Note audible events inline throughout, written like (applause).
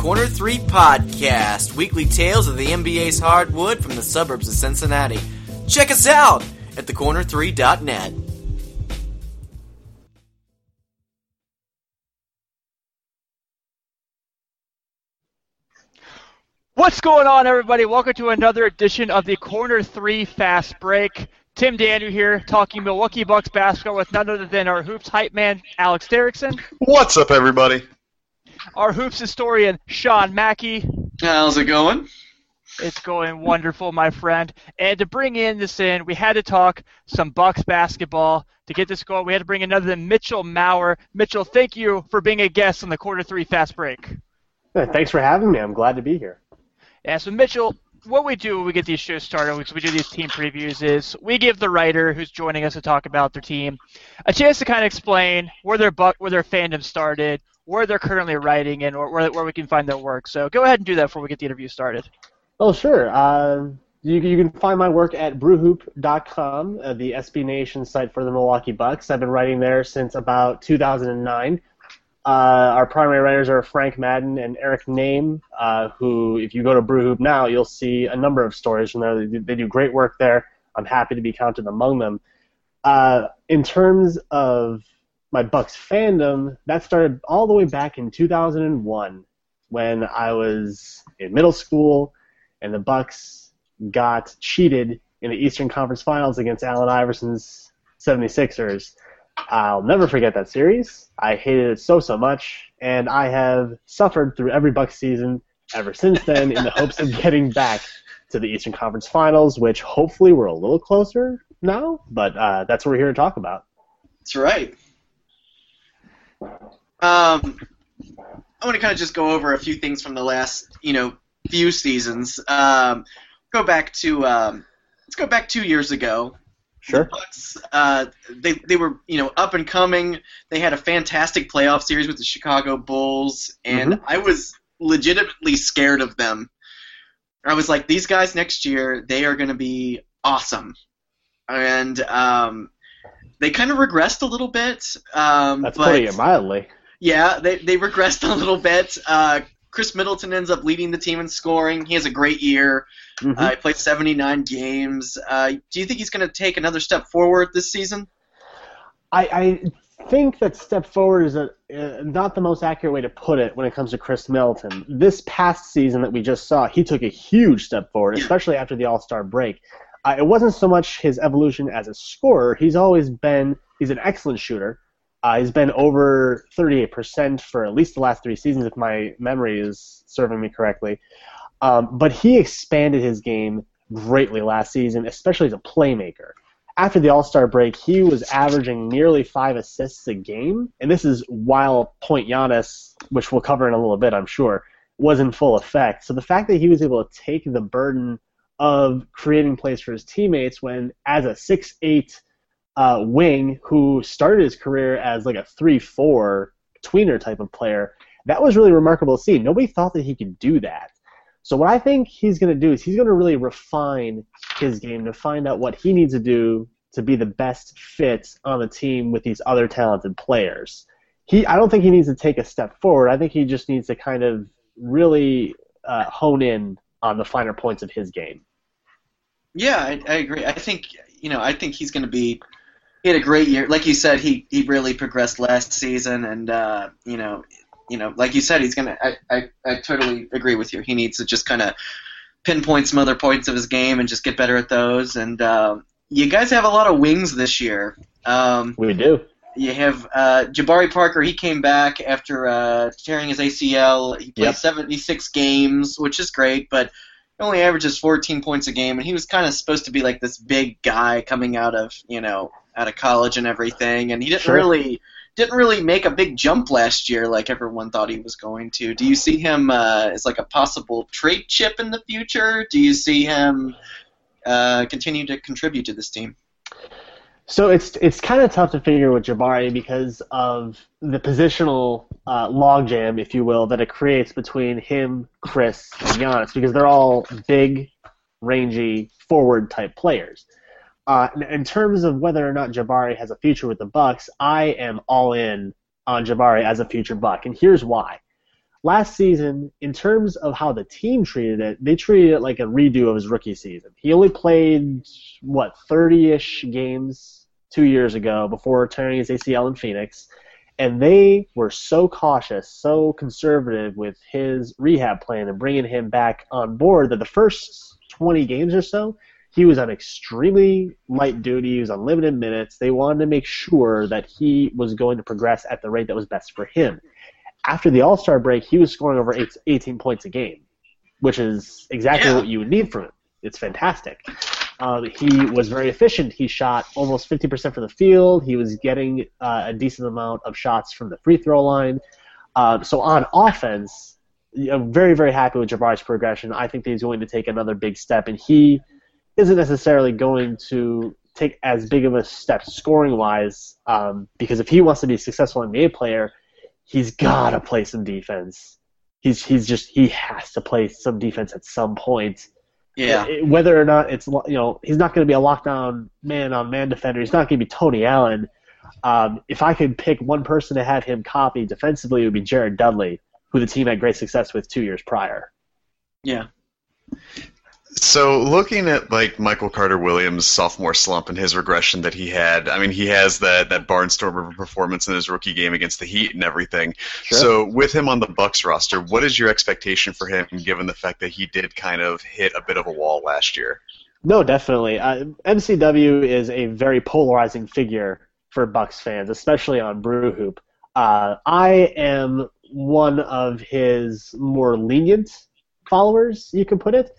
Corner 3 Podcast, weekly tales of the NBA's hardwood from the suburbs of Cincinnati. Check us out at thecorner3.net. What's going on, everybody? Welcome to another edition of the Corner 3 Fast Break. Tim Daniel here, talking Milwaukee Bucks basketball with none other than our Hoops hype man, Alex Derrickson, What's up, everybody? Our Hoops historian, Sean Mackey. How's it going? It's going wonderful, my friend. And to bring in this in, we had to talk some Bucks basketball. To get this going, we had to bring another than Mitchell Maurer. Mitchell, thank you for being a guest on the Corner 3 Fast Break. Thanks for having me. I'm glad to be here. Yeah, so Mitchell, what we do when we get these shows started, because we do these team previews, is we give the writer who's joining us to talk about their team a chance to kind of explain where their buck, where their fandom started, where they're currently writing, and where, where we can find their work. So go ahead and do that before we get the interview started. Oh, sure. Uh, you, you can find my work at brewhoop.com, uh, the SB Nation site for the Milwaukee Bucks. I've been writing there since about 2009. Uh, our primary writers are Frank Madden and Eric Nehm, uh, who, if you go to Brewhoop now, you'll see a number of stories from there. They do, they do great work there. I'm happy to be counted among them. Uh, in terms of my Bucks fandom, that started all the way back in 2001 when I was in middle school and the Bucks got cheated in the Eastern Conference Finals against Allen Iverson's 76ers. I'll never forget that series. I hated it so so much, and I have suffered through every Bucks season ever since then in the hopes of (laughs) getting back to the Eastern Conference Finals, which hopefully we're a little closer now. But uh, that's what we're here to talk about. That's right. Um, I want to kind of just go over a few things from the last, you know, few seasons. Um, go back to um, let's go back two years ago. Sure. The Bucks, uh, they they were you know up and coming. They had a fantastic playoff series with the Chicago Bulls, and Mhm. I was legitimately scared of them. I was like, these guys next year, they are going to be awesome, and um, they kind of regressed a little bit. Um, That's but, putting it mildly. yeah, they they regressed a little bit. Uh, Khris Middleton ends up leading the team in scoring. He has a great year. Mhm. Uh, he played 79 games. Uh, do you think he's going to take another step forward this season? I, I think that step forward is a, uh, not the most accurate way to put it when it comes to Khris Middleton. This past season that we just saw, he took a huge step forward, especially after the All Star break. Uh, it wasn't so much his evolution as a scorer. He's always been he's an excellent shooter. Uh, he's been over 38% for at least the last three seasons, if my memory is serving me correctly. Um, but he expanded his game greatly last season, especially as a playmaker after the All Star break, he was averaging nearly five assists a game, and this is while Point Giannis, which we'll cover in a little bit, I'm sure, was in full effect. So the fact that he was able to take the burden of creating plays for his teammates when, as a six-eight uh, wing who started his career as like a three-four tweener type of player, that was really remarkable to see. Nobody thought that he could do that. So what I think he's going to do is he's going to really refine his game to find out what he needs to do to be the best fit on the team with these other talented players. He, I don't think he needs to take a step forward. I think he just needs to kind of really uh, hone in on the finer points of his game. Yeah, I, I agree. I think you know, I think he's going to be. He had a great year, like you said. He he really progressed last season, and uh, you know, you know, like you said, he's gonna. I I, I totally agree with you. He needs to just kind of pinpoint some other points of his game and just get better at those. And uh, you guys have a lot of wings this year. Um, We do. You have uh, Jabari Parker. He came back after uh, tearing his ACL. He played Yep. 76 games, which is great, but only averages 14 points a game. And he was kind of supposed to be like this big guy coming out of you know out of college and everything. And he didn't Sure. really didn't really make a big jump last year like everyone thought he was going to. Do you see him uh, as like a possible trade chip in the future? Do you see him uh, continue to contribute to this team? So it's it's kind of tough to figure with Jabari because of the positional uh, logjam, if you will, that it creates between him, Khris, and Giannis because they're all big, rangy, forward type players. Uh, in- terms of whether or not Jabari has a future with the Bucks, I am all in on Jabari as a future Buck, and here's why. last season, in terms of how the team treated it, they treated it like a redo of his rookie season. He only played what 30-ish games two years ago before tearing his ACL in Phoenix, and they were so cautious, so conservative with his rehab plan and bringing him back on board that the first 20 games or so, he was on extremely light duty. He was on limited minutes. They wanted to make sure that he was going to progress at the rate that was best for him after the All Star break, he was scoring over 18 points a game, which is exactly Yeah. what you would need from him. It's fantastic. Um, he was very efficient. He shot almost 50% from the field. He was getting uh, a decent amount of shots from the free throw line. Uh, so on offense, I'm very, very happy with Jabari's progression. I think that he's going to take another big step, and he isn't necessarily going to take as big of a step scoring wise um, because if he wants to be a successful NBA player, he's got to play some defense. He's he's just he has to play some defense at some point. Yeah. Whether or not it's you know he's not going to be a lockdown man on man defender. He's not going to be Tony Allen. Um, if I could pick one person to have him copy defensively, it would be Jared Dudley, who the team had great success with two years prior. Yeah. So looking at like Michael Carter Williams' sophomore slump and his regression that he had, I mean he has that that barnstormer performance in his rookie game against the Heat and everything. So with him on the Bucks roster, what is your expectation for him given the fact that he did kind of hit a bit of a wall last year? No, definitely. Uh, MCW is a very polarizing figure for Bucks fans, especially on Brew Hoop. Uh, I am one of his more lenient followers, you could put it.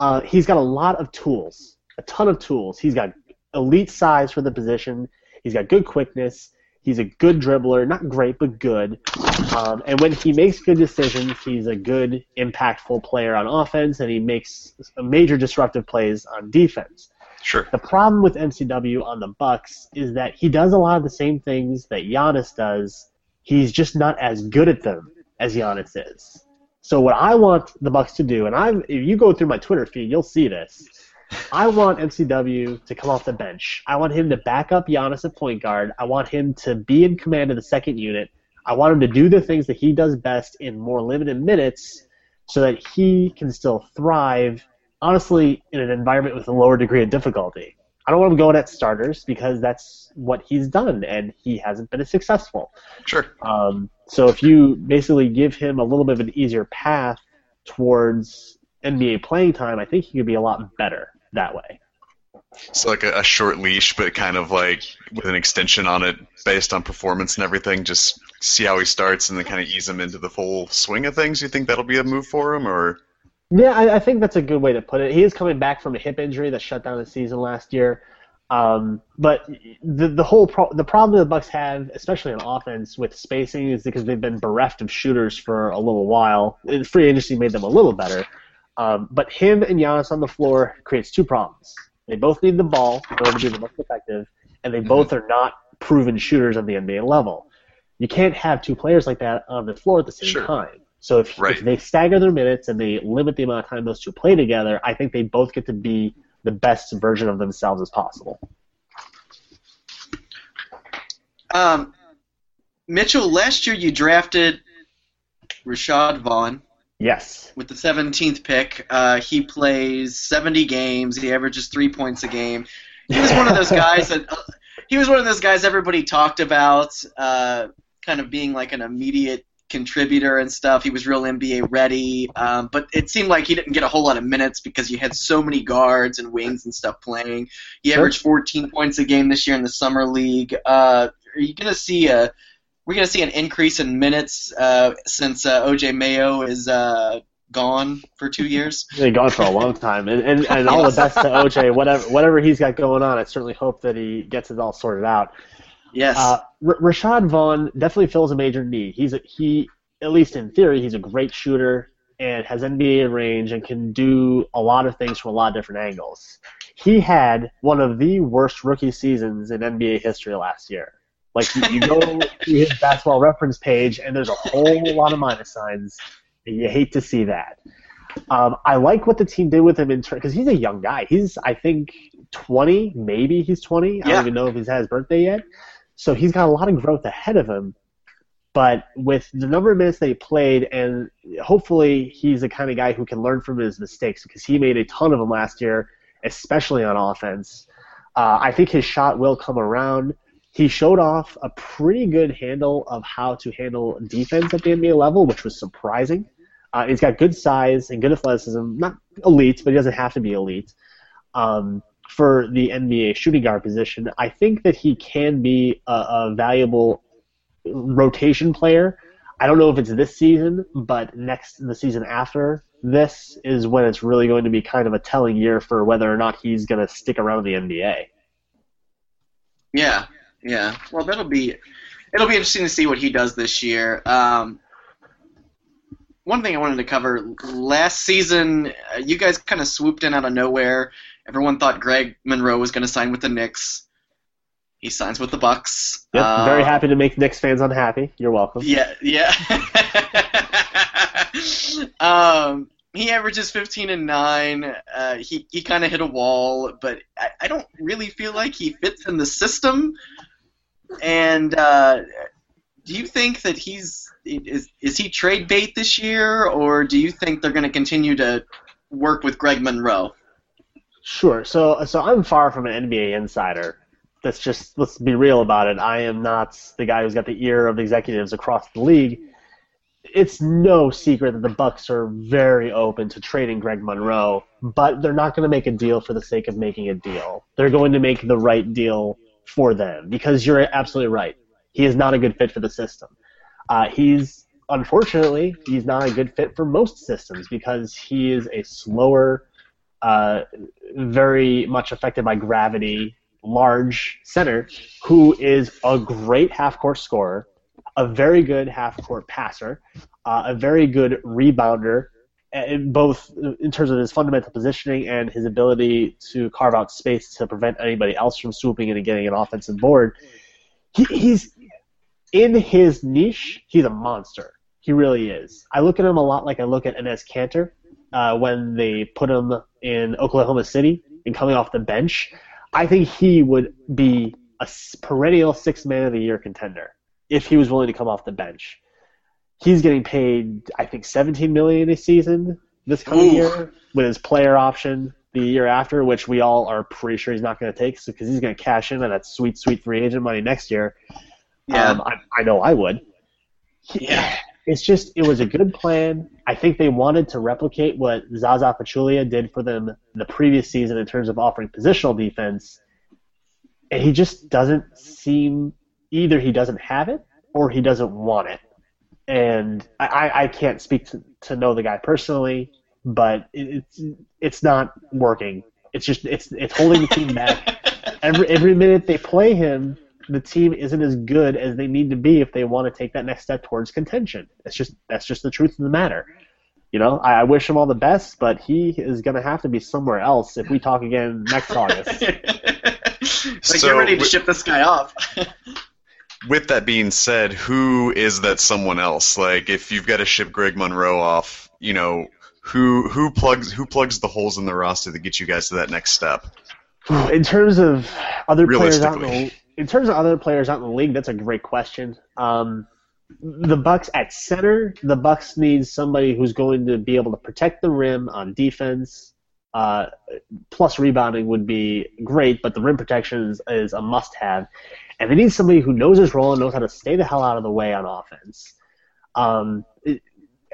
Uh, he's got a lot of tools, a ton of tools. He's got elite size for the position. He's got good quickness. He's a good dribbler, not great, but good. Um, and when he makes good decisions, he's a good, impactful player on offense, and he makes major disruptive plays on defense. Sure. The problem with MCW on the Bucks is that he does a lot of the same things that Giannis does. He's just not as good at them as Giannis is. So what I want the Bucks to do, and I'm if you go through my Twitter feed, you'll see this. I want MCW to come off the bench. I want him to back up Giannis at point guard. I want him to be in command of the second unit. I want him to do the things that he does best in more limited minutes so that he can still thrive, honestly, in an environment with a lower degree of difficulty. I don't want him going at starters because that's what he's done, and he hasn't been as successful. Sure. Um, so if you basically give him a little bit of an easier path towards NBA playing time, I think he could be a lot better that way. So like a, a short leash, but kind of like with an extension on it based on performance and everything. Just see how he starts and then kind of ease him into the full swing of things. You think that'll be a move for him, or Yeah, I, I think that's a good way to put it. He is coming back from a hip injury that shut down the season last year. Um, but the the whole pro- the problem the Bucks have, especially on offense with spacing, is because they've been bereft of shooters for a little while. And free agency made them a little better. Um, but him and Giannis on the floor creates two problems. They both need the ball in order to be the most effective, and they both are not proven shooters on the NBA level. You can't have two players like that on the floor at the same Sure. time. So if, Right. if they stagger their minutes and they limit the amount of time those two play together, I think they both get to be the best version of themselves as possible. Um, Mitchell, last year you drafted Rashad Vaughn Yes. with the 17th pick. Uh, he plays 70 games. He averages three points a game. He was one of those guys that he was one of those guys everybody talked about, uh, kind of being like an immediate contributor and stuff. He was real NBA ready, um, but it seemed like he didn't get a whole lot of minutes because you had so many guards and wings and stuff playing. He Sure. averaged 14 points a game this year in the summer league. Uh, are you gonna see a we're gonna see an increase in minutes uh, since uh, OJ Mayo is uh, gone for two years. He's been gone for a long time, and, and, and all the best to OJ. Whatever whatever he's got going on, I certainly hope that he gets it all sorted out. Yes. Uh, R- Rashad Vaughn definitely fills a major need. He's a, he, at least in theory, he's a great shooter and has NBA range and can do a lot of things from a lot of different angles. He had one of the worst rookie seasons in NBA history last year. Like you, you go (laughs) to his basketball reference page and there's a whole lot of minus signs. And you hate to see that. Um, I like what the team did with him in because he's a young guy. He's I think 20, maybe he's 20. I don't even know if he's had his birthday yet. So he's got a lot of growth ahead of him. But with the number of minutes that he played, and hopefully he's the kind of guy who can learn from his mistakes because he made a ton of them last year, especially on offense. Uh, I think his shot will come around. He showed off a pretty good handle of how to handle defense at the NBA level, which was surprising. Uh, he's got good size and good athleticism. Not elite, but he doesn't have to be elite. Um, for the NBA shooting guard position, I think that he can be a, a valuable rotation player. I don't know if it's this season, but next the season after this is when it's really going to be kind of a telling year for whether or not he's going to stick around the NBA. Yeah, yeah. Well, that'll be it'll be interesting to see what he does this year. Um, one thing I wanted to cover last season, uh, you guys kind of swooped in out of nowhere. Everyone thought Greg Monroe was going to sign with the Knicks. He signs with the Bucks. Yep, uh, very happy to make Knicks fans unhappy. You're welcome. Yeah, yeah. (laughs) um, he averages 15 and 9. Uh, he he kind of hit a wall, but I, I don't really feel like he fits in the system. And uh, do you think that he's is is he trade bait this year, or do you think they're going to continue to work with Greg Monroe? Sure. So so I'm far from an NBA insider. That's just let's be real about it. I am not the guy who's got the ear of executives across the league. It's no secret that the Bucks are very open to trading Greg Monroe, but they're not going to make a deal for the sake of making a deal. They're going to make the right deal for them because you're absolutely right. He is not a good fit for the system. Uh, he's unfortunately he's not a good fit for most systems because he is a slower, uh, very much affected by gravity, large center who is a great half-court scorer, a very good half-court passer, uh, a very good rebounder, in both in terms of his fundamental positioning and his ability to carve out space to prevent anybody else from swooping in and getting an offensive board. He, he's in his niche, he's a monster. He really is. I look at him a lot like I look at Enes Kanter uh, when they put him in Oklahoma City and coming off the bench. I think he would be a perennial six man of the year contender if he was willing to come off the bench. He's getting paid, I think, 17 million a season this coming Ooh. year with his player option the year after, which we all are pretty sure he's not going to take because he's going to cash in on that sweet, sweet free agent money next year. Yeah. Um, I, I know I would. Yeah. It's just it was a good plan. I think they wanted to replicate what Zaza Pachulia did for them the previous season in terms of offering positional defense, and he just doesn't seem either he doesn't have it or he doesn't want it. And I, I can't speak to, to know the guy personally, but it's it's not working. It's just it's it's holding the team back. (laughs) Every every minute they play him, the team isn't as good as they need to be if they want to take that next step towards contention. That's just that's just the truth of the matter. You know, I, I wish him all the best, but he is going to have to be somewhere else if we talk again next August. (laughs) like so, you're ready to ship this guy off. (laughs) with that being said, who is that someone else? Like, if you've got to ship Greg Monroe off, you know, who who plugs who plugs the holes in the roster that get you guys to that next step? In terms of other players out in the in terms of other players out in the league, that's a great question. Um, the Bucks at center, the Bucks need somebody who's going to be able to protect the rim on defense. Uh, plus rebounding would be great, but the rim protection is, is a must-have. And they need somebody who knows his role and knows how to stay the hell out of the way on offense. Um, it,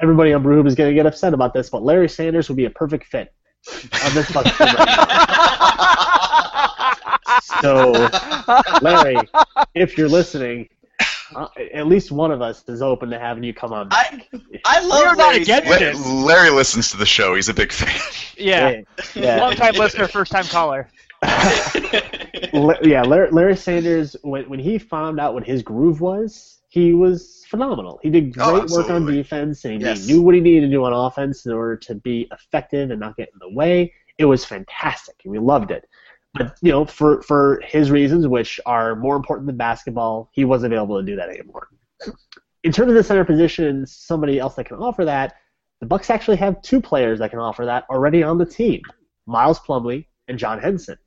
everybody on Brewhoop is going to get upset about this, but Larry Sanders would be a perfect fit on this Bucks team. (laughs) So, Larry, if you're listening, uh, at least one of us is open to having you come on. Back. I, I love Larry. Larry, Larry listens to the show. He's a big fan. Yeah, yeah. long time listener, first time caller. yeah, Larry, Larry, Sanders, when, when he found out what his groove was, he was phenomenal. He did oh, great oh, work on defense, and he, yes. knew what he needed to do on offense in order to be effective and not get in the way. It was fantastic, and we loved it. But you know, for for his reasons, which are more important than basketball, he wasn't able to do that anymore. In terms of the center position, somebody else that can offer that, the Bucks actually have two players that can offer that already on the team: Miles Plumlee and John Henson.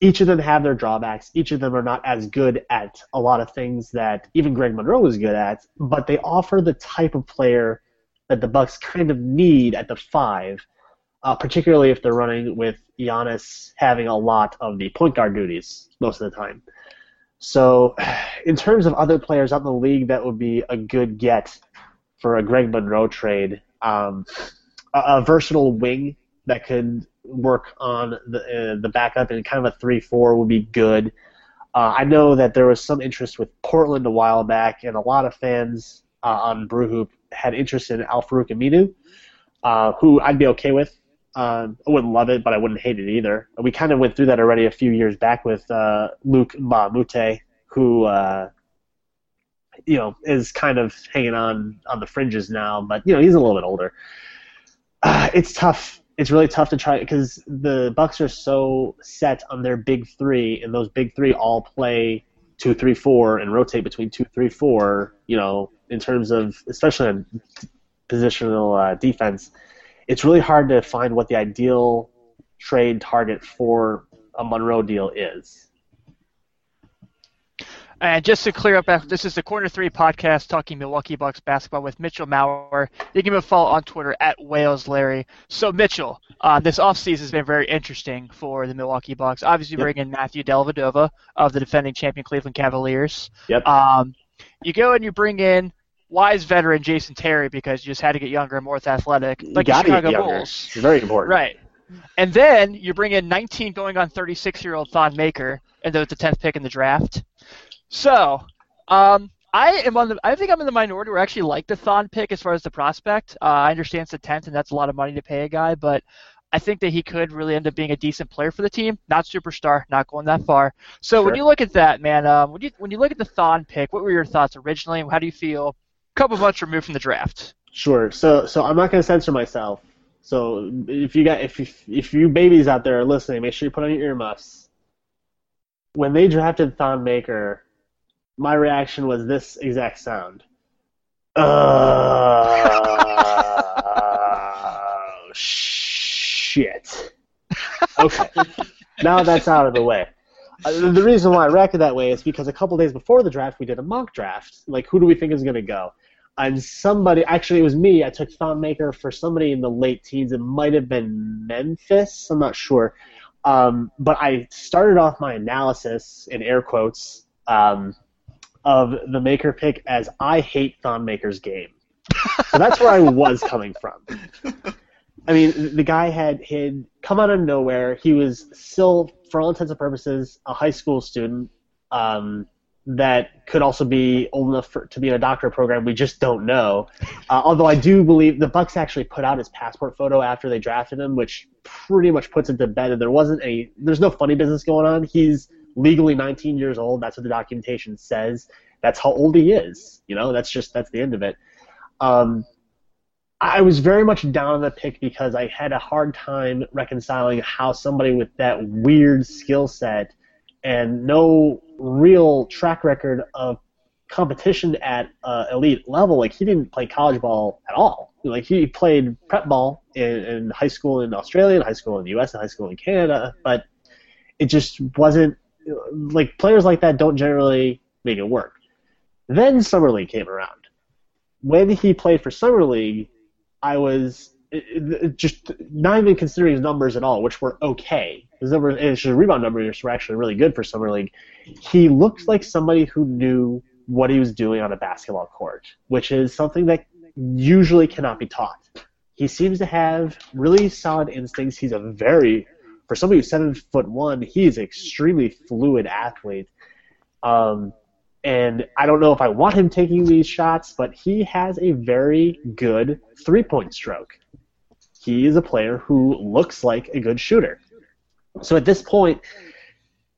each of them have their drawbacks. Each of them are not as good at a lot of things that even Greg Monroe is good at, but they offer the type of player that the Bucks kind of need at the five, uh, particularly if they're running with Giannis having a lot of the point guard duties most of the time. So, (sighs) in terms of other players out in the league, that would be a good get for a Greg Monroe trade. Um, a, a versatile wing that could work on the uh, the backup and kind of a three four would be good. Uh, I know that there was some interest with Portland a while back, and a lot of fans uh, on Brewhoop had interest in Al-Farouq Aminu, uh, who I'd be okay with. Um, I wouldn't love it, but I wouldn't hate it either. We kind of went through that already a few years back with uh, a Moute, who uh, you know is kind of hanging on on the fringes now, but you know he's a little bit older. Uh, it's tough it's really tough to try because the Bucks are so set on their big three, and those big three all play two, three, four, and rotate between two, three, four. You know, in terms of especially on positional uh, defense, it's really hard to find what the ideal trade target for a Monroe deal is. And just to clear up, this is the Corner 3 podcast talking Milwaukee Bucks basketball with Mitchell Maurer. You can give him a follow on Twitter at Wales Larry. So, Mitchell, uh, this offseason has been very interesting for the Milwaukee Bucks. Obviously, yep. bring in Matthew Dellavedova of the defending champion Cleveland Cavaliers. Yep. Um, you go and you bring in wise veteran Jason Terry because you just had to get younger and more athletic, like the Chicago Bulls. Very important. Right. And then you bring in 19 going on 36 year old Thon Maker, and then with the 10th pick in the draft. So, um, I am on the. I think I'm in the minority where I actually like the Thon pick as far as the prospect. Uh, I understand it's the tenth, and that's a lot of money to pay a guy, but I think that he could really end up being a decent player for the team. Not superstar, not going that far. So sure. when you look at that, man, um, when you when you look at the Thon pick, what were your thoughts originally? How do you feel? Couple months removed from the draft. Sure. So so I'm not going to censor myself. So if you got if you, if you babies out there are listening, make sure you put on your earmuffs. When they drafted Thon Maker, my reaction was this exact sound. Oh, shit. Okay. now that's out of the way. Uh, the reason why I reacted that way is because a couple days before the draft, we did a mock draft. Like, who do we think is going to go? And somebody, actually, it was me. I took Thon Maker for somebody in the late teens. It might have been Memphis. I'm not sure. Um, but I started off my analysis in air quotes um, of the Maker pick as I hate Thon Maker's game. So that's where I was coming from. I mean, the guy had had come out of nowhere. He was still, for all intents and purposes, a high school student um, that could also be old enough for, to be in a doctorate program. We just don't know. Uh, although I do believe the Bucks actually put out his passport photo after they drafted him, which pretty much puts it to bed that there wasn't a there's no funny business going on. He's legally 19 years old. That's what the documentation says. That's how old he is. You know, that's just that's the end of it. Um, I was very much down on the pick because I had a hard time reconciling how somebody with that weird skill set and no real track record of competition at uh, elite level, like he didn't play college ball at all. Like he played prep ball in, in high school in Australia, in high school in the U.S., and high school in Canada, but it just wasn't like players like that don't generally make it work. Then Summer League came around. When he played for Summer League, I was just not even considering his numbers at all, which were okay. His numbers, his rebound numbers were actually really good for Summer League. He looked like somebody who knew what he was doing on a basketball court, which is something that usually cannot be taught. He seems to have really solid instincts. He's a very for somebody who's seven foot one, he is an extremely fluid athlete. Um, and I don't know if I want him taking these shots, but he has a very good three point stroke. He is a player who looks like a good shooter. So at this point,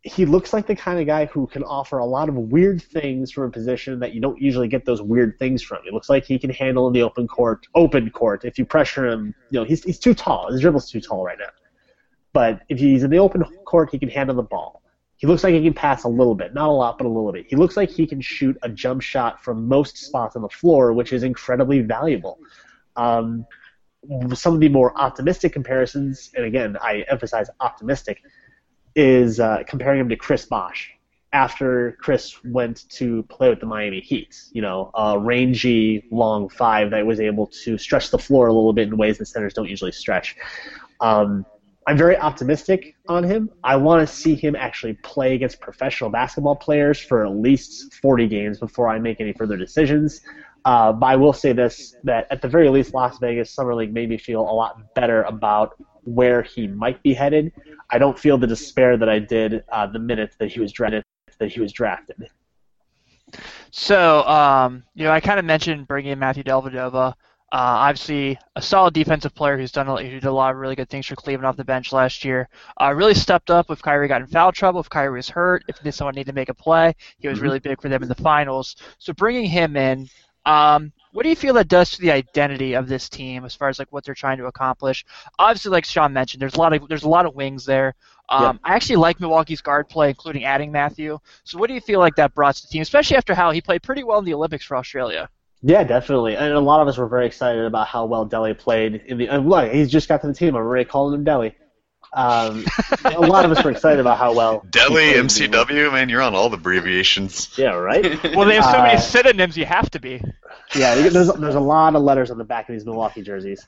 he looks like the kind of guy who can offer a lot of weird things from a position that you don't usually get those weird things from. He looks like he can handle in the open court, open court. If you pressure him, you know he's he's too tall. His dribble's too tall right now. But if he's in the open court, he can handle the ball. He looks like he can pass a little bit, not a lot, but a little bit. He looks like he can shoot a jump shot from most spots on the floor, which is incredibly valuable. Um, some of the more optimistic comparisons, and again, I emphasize optimistic, is uh, comparing him to Chris Bosh after Chris went to play with the Miami Heat. You know, a rangy, long five that was able to stretch the floor a little bit in ways that centers don't usually stretch. Um, I'm very optimistic on him. I want to see him actually play against professional basketball players for at least 40 games before I make any further decisions. Uh, but I will say this: that at the very least, Las Vegas Summer League made me feel a lot better about where he might be headed. I don't feel the despair that I did uh, the minute that he was drafted. That he was drafted. So, um, you know, I kind of mentioned bringing in Matthew Dellavedova. Uh, obviously, a solid defensive player who's done a, who did a lot of really good things for Cleveland off the bench last year. Uh, really stepped up if Kyrie got in foul trouble, if Kyrie was hurt, if someone needed to make a play. He was mm-hmm. really big for them in the finals. So bringing him in, um, what do you feel that does to the identity of this team as far as like what they're trying to accomplish? Obviously, like Sean mentioned, there's a lot of there's a lot of wings there. Um, I actually like Milwaukee's guard play, including adding Matthew. So, what do you feel like that brought to the team, especially after how he played pretty well in the Olympics for Australia? Yeah, definitely. And a lot of us were very excited about how well Delly played in the. And look, he's just got to the team. I'm already calling him Delly. Um, a lot of us were excited about how well. (laughs) Delly, MCW, man, you're on all the abbreviations. Yeah, right. (laughs) well, they have so uh, many synonyms, you have to be. Yeah, there's there's a lot of letters on the back of these Milwaukee jerseys.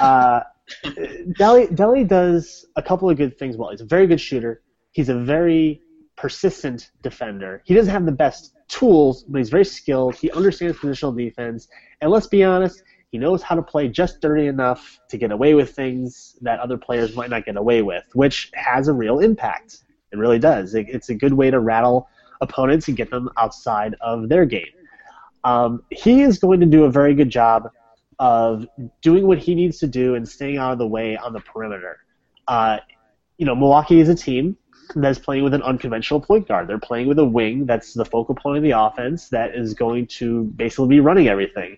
Uh, Delly Delly does a couple of good things well. He's a very good shooter. He's a very persistent defender. He doesn't have the best tools, but he's very skilled. He understands positional defense, and let's be honest, he knows how to play just dirty enough to get away with things that other players might not get away with, which has a real impact. It really does. It, it's a good way to rattle opponents and get them outside of their game. Um, he is going to do a very good job of doing what he needs to do and staying out of the way on the perimeter. Uh, you know, Milwaukee is a team that's playing with an unconventional point guard. They're playing with a wing that's the focal point of the offense that is going to basically be running everything.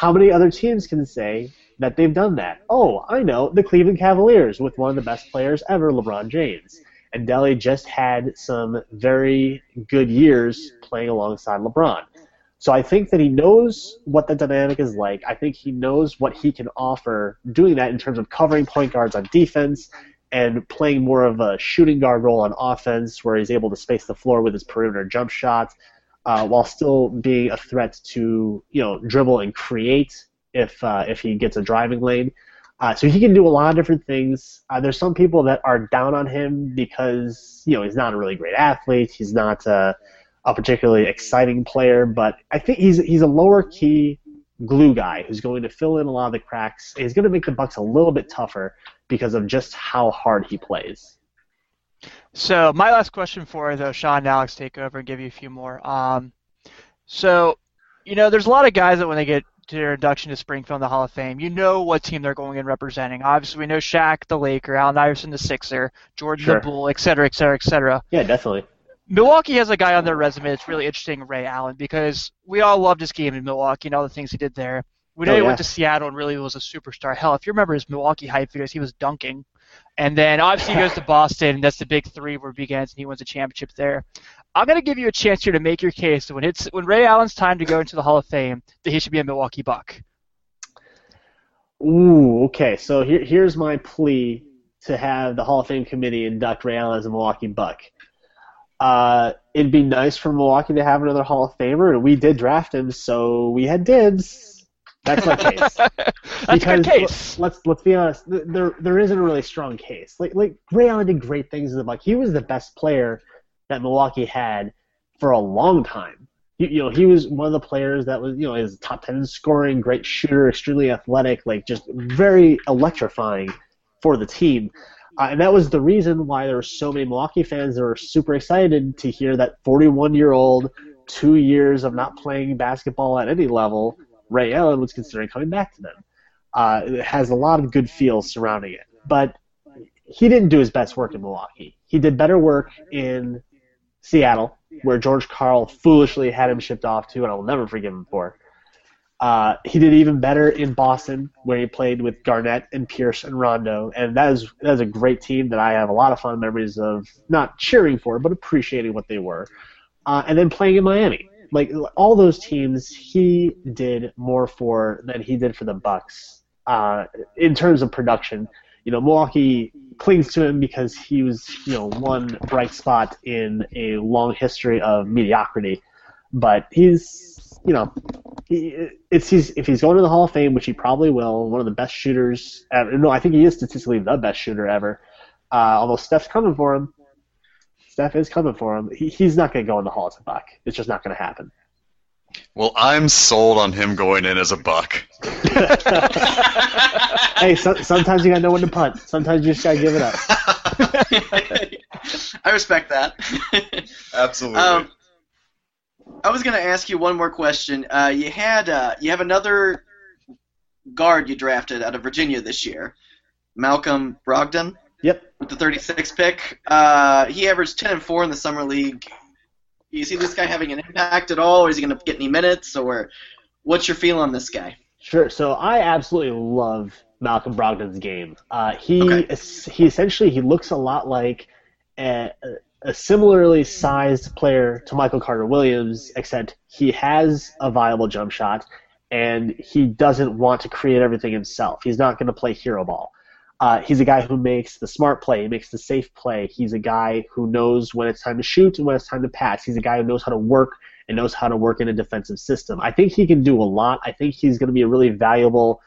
How many other teams can say that they've done that? Oh, I know, the Cleveland Cavaliers with one of the best players ever, LeBron James. And Delly just had some very good years playing alongside LeBron. So I think that he knows what the dynamic is like. I think he knows what he can offer doing that in terms of covering point guards on defense and playing more of a shooting guard role on offense, where he's able to space the floor with his perimeter jump shots, uh, while still being a threat to you know dribble and create if uh, if he gets a driving lane. Uh, so he can do a lot of different things. Uh, there's some people that are down on him because you know he's not a really great athlete. He's not a, a particularly exciting player, but I think he's he's a lower key glue guy who's going to fill in a lot of the cracks. He's going to make the Bucks a little bit tougher because of just how hard he plays. So my last question for you, though, Sean and Alex take over and give you a few more. Um, so, you know, there's a lot of guys that when they get to their induction to Springfield in the Hall of Fame, you know what team they're going in representing. Obviously, we know Shaq, the Laker, Allen Iverson, the Sixer, Jordan, sure. the Bull, et cetera, et cetera, et cetera. Yeah, definitely. Milwaukee has a guy on their resume that's really interesting, Ray Allen, because we all loved his game in Milwaukee and all the things he did there. We know oh, he yeah. went to Seattle and really was a superstar. Hell, if you remember his Milwaukee hype videos, he was dunking. And then obviously he goes to (laughs) Boston, and that's the big three where it begins, and he wins a championship there. I'm going to give you a chance here to make your case when it's when Ray Allen's time to go into the Hall of Fame, that he should be a Milwaukee Buck. Ooh, okay. So here, here's my plea to have the Hall of Fame committee induct Ray Allen as a Milwaukee Buck. Uh, it'd be nice for Milwaukee to have another Hall of Famer, and we did draft him, so we had dibs. That's my case. (laughs) That's because case. Let's let's be honest. There there isn't a really strong case. Like like Ray Allen did great things in the Buck. He was the best player that Milwaukee had for a long time. You, you know, he was one of the players that was you know his top ten scoring, great shooter, extremely athletic, like just very electrifying for the team. Uh, and that was the reason why there were so many Milwaukee fans that were super excited to hear that 41 year old, two years of not playing basketball at any level, Ray Allen was considering coming back to them. Uh, it has a lot of good feels surrounding it. But he didn't do his best work in Milwaukee. He did better work in Seattle, where George Karl foolishly had him shipped off to, and I will never forgive him for. Uh, he did even better in Boston, where he played with Garnett and Pierce and Rondo, and that is that is a great team that I have a lot of fond memories of, not cheering for, but appreciating what they were. Uh, and then playing in Miami, like all those teams, he did more for than he did for the Bucks uh, in terms of production. You know, Milwaukee clings to him because he was, you know, one bright spot in a long history of mediocrity. But he's, you know, he, it's he's if he's going to the Hall of Fame, which he probably will, one of the best shooters ever. No, I think he is statistically the best shooter ever. Uh, although Steph's coming for him. Steph is coming for him. He, he's not going to go in the Hall as a Buck. It's just not going to happen. Well, I'm sold on him going in as a buck. (laughs) hey, so, sometimes you got to know when to punt. Sometimes you just got to give it up. (laughs) I respect that. (laughs) Absolutely. Um, I was going to ask you one more question. Uh, you had uh, you have another guard you drafted out of Virginia this year, Malcolm Brogdon. Yep. With the 36 pick, uh, he averaged 10 and 4 in the summer league. Do you see this guy having an impact at all, or is he going to get any minutes, or what's your feel on this guy? Sure. So I absolutely love Malcolm Brogdon's game. Uh, he Okay. he essentially he looks a lot like a, a similarly sized player to Michael Carter Williams, except he has a viable jump shot, and he doesn't want to create everything himself. He's not going to play hero ball. Uh, he's a guy who makes the smart play, he makes the safe play. He's a guy who knows when it's time to shoot and when it's time to pass. He's a guy who knows how to work and knows how to work in a defensive system. I think he can do a lot. I think he's going to be a really valuable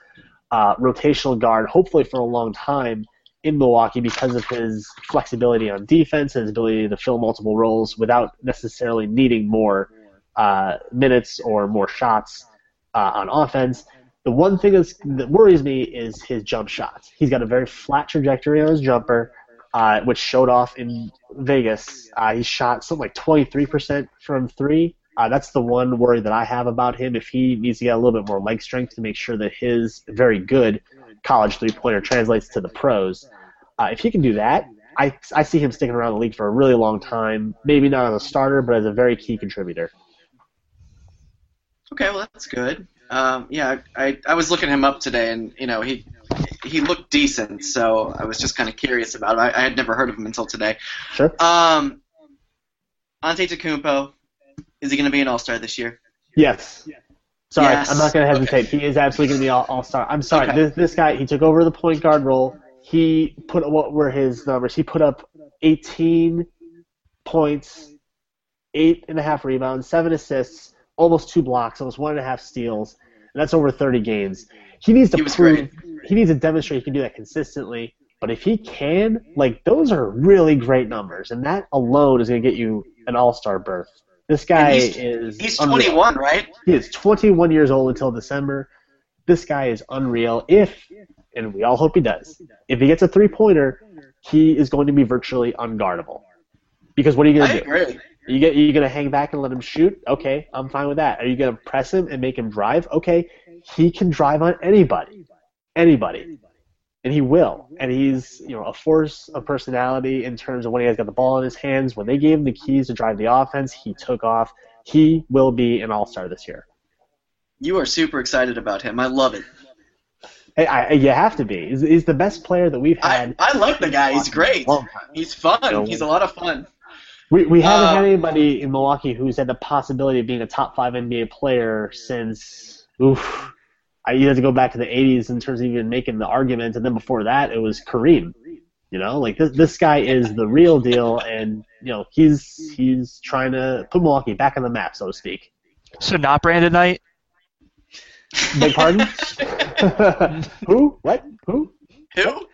uh, rotational guard, hopefully for a long time in Milwaukee because of his flexibility on defense and his ability to fill multiple roles without necessarily needing more uh, minutes or more shots uh, on offense. The one thing that worries me is his jump shots. He's got a very flat trajectory on his jumper, uh, which showed off in Vegas. Uh, he shot something like 23% from three. Uh, that's the one worry that I have about him. If he needs to get a little bit more leg strength to make sure that his very good college three pointer translates to the pros, uh, if he can do that, I, I see him sticking around the league for a really long time. Maybe not as a starter, but as a very key contributor. Okay, well that's good. Um, yeah, I, I was looking him up today, and you know he he looked decent, so I was just kind of curious about him. I, I had never heard of him until today. Sure. Um, Antetokounmpo, is he going to be an All Star this year? Yes. Sorry, Yes. I'm not going to hesitate. He is absolutely going to be all, all star. I'm sorry. Okay. This, this guy, he took over the point guard role. He put what were his numbers? He put up 18 points, eight and a half rebounds, seven assists, almost two blocks, almost one and a half steals, that's over 30 games. He needs to He prove. He needs to demonstrate he can do that consistently. But if he can, like those are really great numbers, and that alone is going to get you an All Star berth. This guy he's- is He's unreal. 21, right? He is 21 years old until December. This guy is unreal. If, and we all hope he does, if he gets a three pointer, he is going to be virtually unguardable. Because what are you going to do? agree. You get you going to hang back and let him shoot? Okay, I'm fine with that. Are you going to press him and make him drive? Okay, he can drive on anybody, anybody, and he will. And he's you know a force of personality in terms of when he has got the ball in his hands. When they gave him the keys to drive the offense, he took off. He will be an all star this year. You are super excited about him. I love it. Hey, I, you have to be. He's, he's the best player that we've had. I like the guy. He's great. He's fun. No. He's a lot of fun. We, we haven't Uh, had anybody in Milwaukee who's had the possibility of being a top five NBA player since. Oof. I you have to go back to the 80s in terms of even making the argument, and then before that it was Kareem. You know, like this this guy is the real deal, and you know he's he's trying to put Milwaukee back on the map, so to speak. So not Brandon Knight. Beg pardon? (laughs) (laughs) Who? What? Who? Who?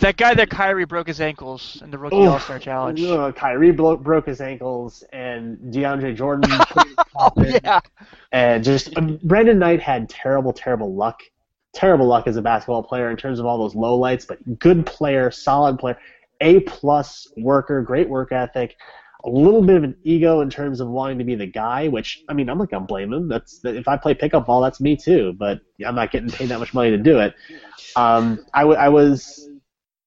That guy that Kyrie broke his ankles in the Rookie All Star Challenge. Uh, Kyrie blo- broke his ankles, and DeAndre Jordan. (laughs) Oh yeah. And just um, Brandon Knight had terrible, terrible luck. Terrible luck as a basketball player in terms of all those low lights, but good player, solid player, A plus worker, great work ethic. A little bit of an ego in terms of wanting to be the guy, which I mean I'm not gonna blame him. That's if I play pickup ball, that's me too. But I'm not getting paid that much money to do it. Um, I, w- I was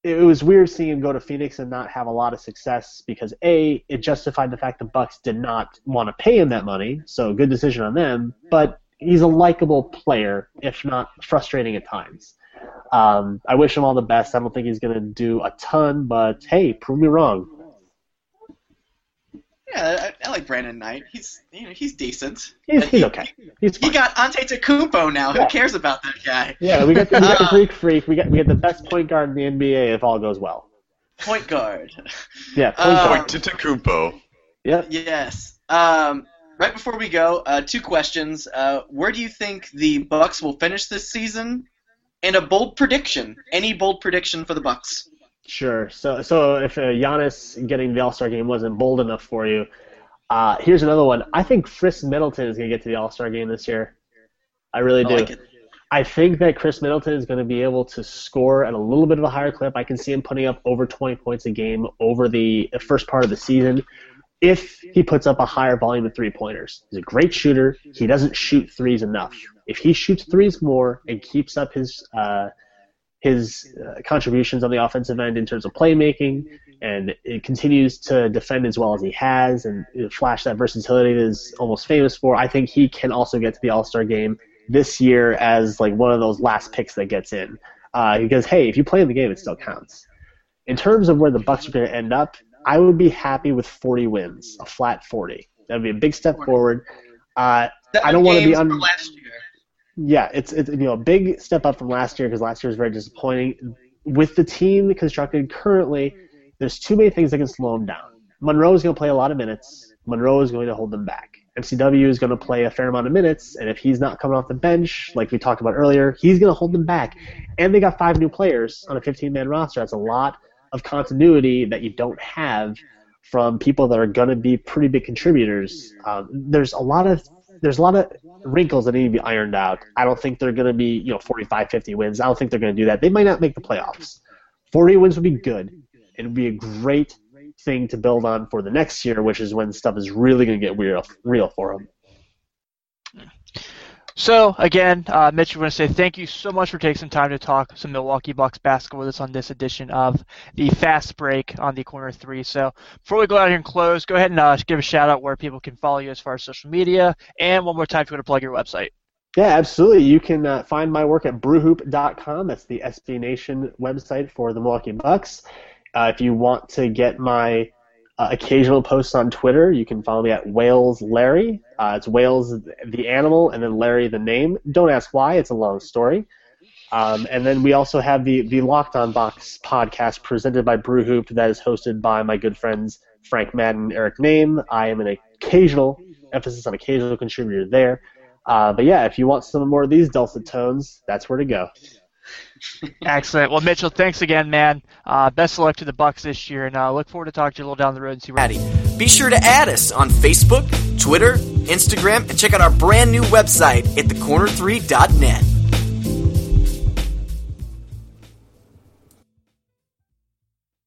it was weird seeing him go to Phoenix and not have a lot of success because a it justified the fact the Bucks did not want to pay him that money, so good decision on them. But he's a likable player, if not frustrating at times. Um, I wish him all the best. I don't think he's going to do a ton, but hey, prove me wrong. Yeah, I, I like Brandon Knight. He's you know he's decent. He's, he's he- okay. He's He fine. got Antetokounmpo now. Yeah. Who cares about that guy? yeah, we got the, we got the Uh, Greek freak. We got we got the best point guard in the NBA if all goes well. point guard. Yeah, point Uh, guard. Point Tentacumpo. Yep. Yes. Um, right before we go, uh, two questions. Uh, where do you think the Bucks will finish this season? And a bold prediction. Any bold prediction for the Bucks? Sure. So, so if uh, Giannis getting the All Star game wasn't bold enough for you, uh, here's another one. I think Khris Middleton is going to get to the All Star game this year. I really I do. like. I think that Khris Middleton is going to be able to score at a little bit of a higher clip. I can see him putting up over 20 points a game over the first part of the season if he puts up a higher volume of three pointers. He's a great shooter. He doesn't shoot threes enough. If he shoots threes more and keeps up his uh, his uh, contributions on the offensive end in terms of playmaking, and it continues to defend as well as he has, and flash that versatility that is almost famous for. I think he can also get to the All Star game this year as like one of those last picks that gets in, uh, because hey, if you play in the game, it still counts. In terms of where the Bucks are going to end up, I would be happy with 40 wins, a flat 40. That'd be a big step forward. Uh, I don't wanna be Games un- last year. Yeah, it's it's you know a big step up from last year because last year was very disappointing. With the team constructed currently, there's too many things that can slow them down. Monroe is going to play a lot of minutes. Monroe is going to hold them back. MCW is going to play a fair amount of minutes, and if he's not coming off the bench, like we talked about earlier, he's going to hold them back. And they got five new players on a 15-man roster. That's a lot of continuity that you don't have from people that are going to be pretty big contributors. Um, there's a lot of there's a lot of wrinkles that need to be ironed out. I don't think they're going to be, you know, 45, 50 wins. I don't think they're going to do that. They might not make the playoffs. 40 wins would be good. It would be a great thing to build on for the next year, which is when stuff is really going to get real, real for them. So again, uh, Mitch, we want to say thank you so much for taking some time to talk some Milwaukee Bucks basketball with us on this edition of the Fast Break on the Corner Three. So before we go out here and close, go ahead and uh, give a shout out where people can follow you as far as social media, and one more time if you want to plug your website. Yeah, absolutely. You can uh, find my work at brewhoop.com. That's the SB Nation website for the Milwaukee Bucks. Uh, if you want to get my uh, occasional posts on Twitter, you can follow me at Whales Larry. Uh, it's Whales the animal and then Larry the name. Don't ask why; it's a long story. Um, and then we also have the the Locked On Bucks podcast presented by Brew Hoop that is hosted by my good friends Frank Madden, Eric Nehm. I am an occasional emphasis on occasional contributor there. Uh, but yeah, if you want some more of these dulcet tones, that's where to go. Excellent. Well, Mitchell, thanks again, man. Uh, best of luck to the Bucks this year, and uh, look forward to talking to you a little down the road and see where. Cincinnati. Be sure to add us on Facebook, Twitter, Instagram, and check out our brand new website at thecorner3.net.